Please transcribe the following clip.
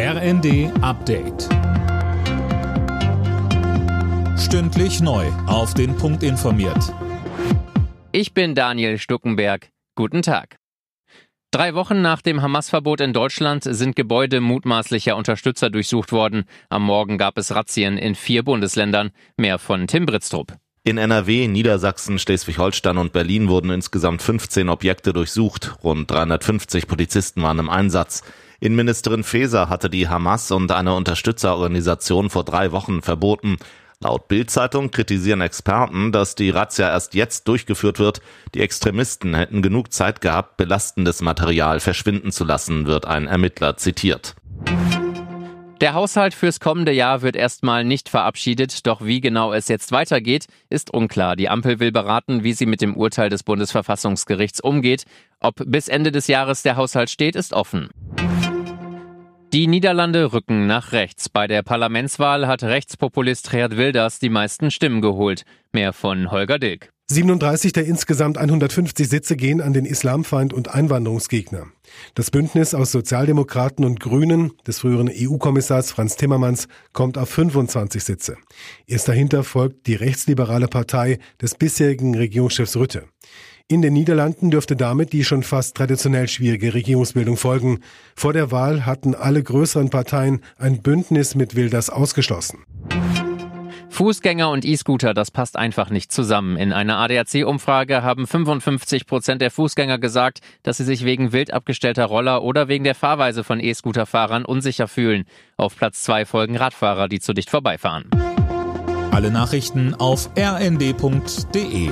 RND Update. Stündlich neu. Auf den Punkt informiert. Ich bin Daniel Stuckenberg. Guten Tag. Drei Wochen nach dem Hamas-Verbot in Deutschland sind Gebäude mutmaßlicher Unterstützer durchsucht worden. Am Morgen gab es Razzien in vier Bundesländern. Mehr von Tim Britztrup. In NRW, Niedersachsen, Schleswig-Holstein und Berlin wurden insgesamt 15 Objekte durchsucht. Rund 350 Polizisten waren im Einsatz. Innenministerin Faeser hatte die Hamas und eine Unterstützerorganisation vor drei Wochen verboten. Laut Bild-Zeitung kritisieren Experten, dass die Razzia erst jetzt durchgeführt wird. Die Extremisten hätten genug Zeit gehabt, belastendes Material verschwinden zu lassen, wird ein Ermittler zitiert. Der Haushalt fürs kommende Jahr wird erstmal nicht verabschiedet, doch wie genau es jetzt weitergeht, ist unklar. Die Ampel will beraten, wie sie mit dem Urteil des Bundesverfassungsgerichts umgeht. Ob bis Ende des Jahres der Haushalt steht, ist offen. Die Niederlande rücken nach rechts. Bei der Parlamentswahl hat Rechtspopulist Geert Wilders die meisten Stimmen geholt. Mehr von Holger Dilk. 37 der insgesamt 150 Sitze gehen an den Islamfeind und Einwanderungsgegner. Das Bündnis aus Sozialdemokraten und Grünen des früheren EU-Kommissars Franz Timmermans kommt auf 25 Sitze. Erst dahinter folgt die rechtsliberale Partei des bisherigen Regierungschefs Rütte. In den Niederlanden dürfte damit die schon fast traditionell schwierige Regierungsbildung folgen. Vor der Wahl hatten alle größeren Parteien ein Bündnis mit Wilders ausgeschlossen. Fußgänger und E-Scooter, das passt einfach nicht zusammen. In einer ADAC-Umfrage haben 55 Prozent der Fußgänger gesagt, dass sie sich wegen wild abgestellter Roller oder wegen der Fahrweise von E-Scooter-Fahrern unsicher fühlen. Auf Platz zwei folgen Radfahrer, die zu dicht vorbeifahren. Alle Nachrichten auf rnd.de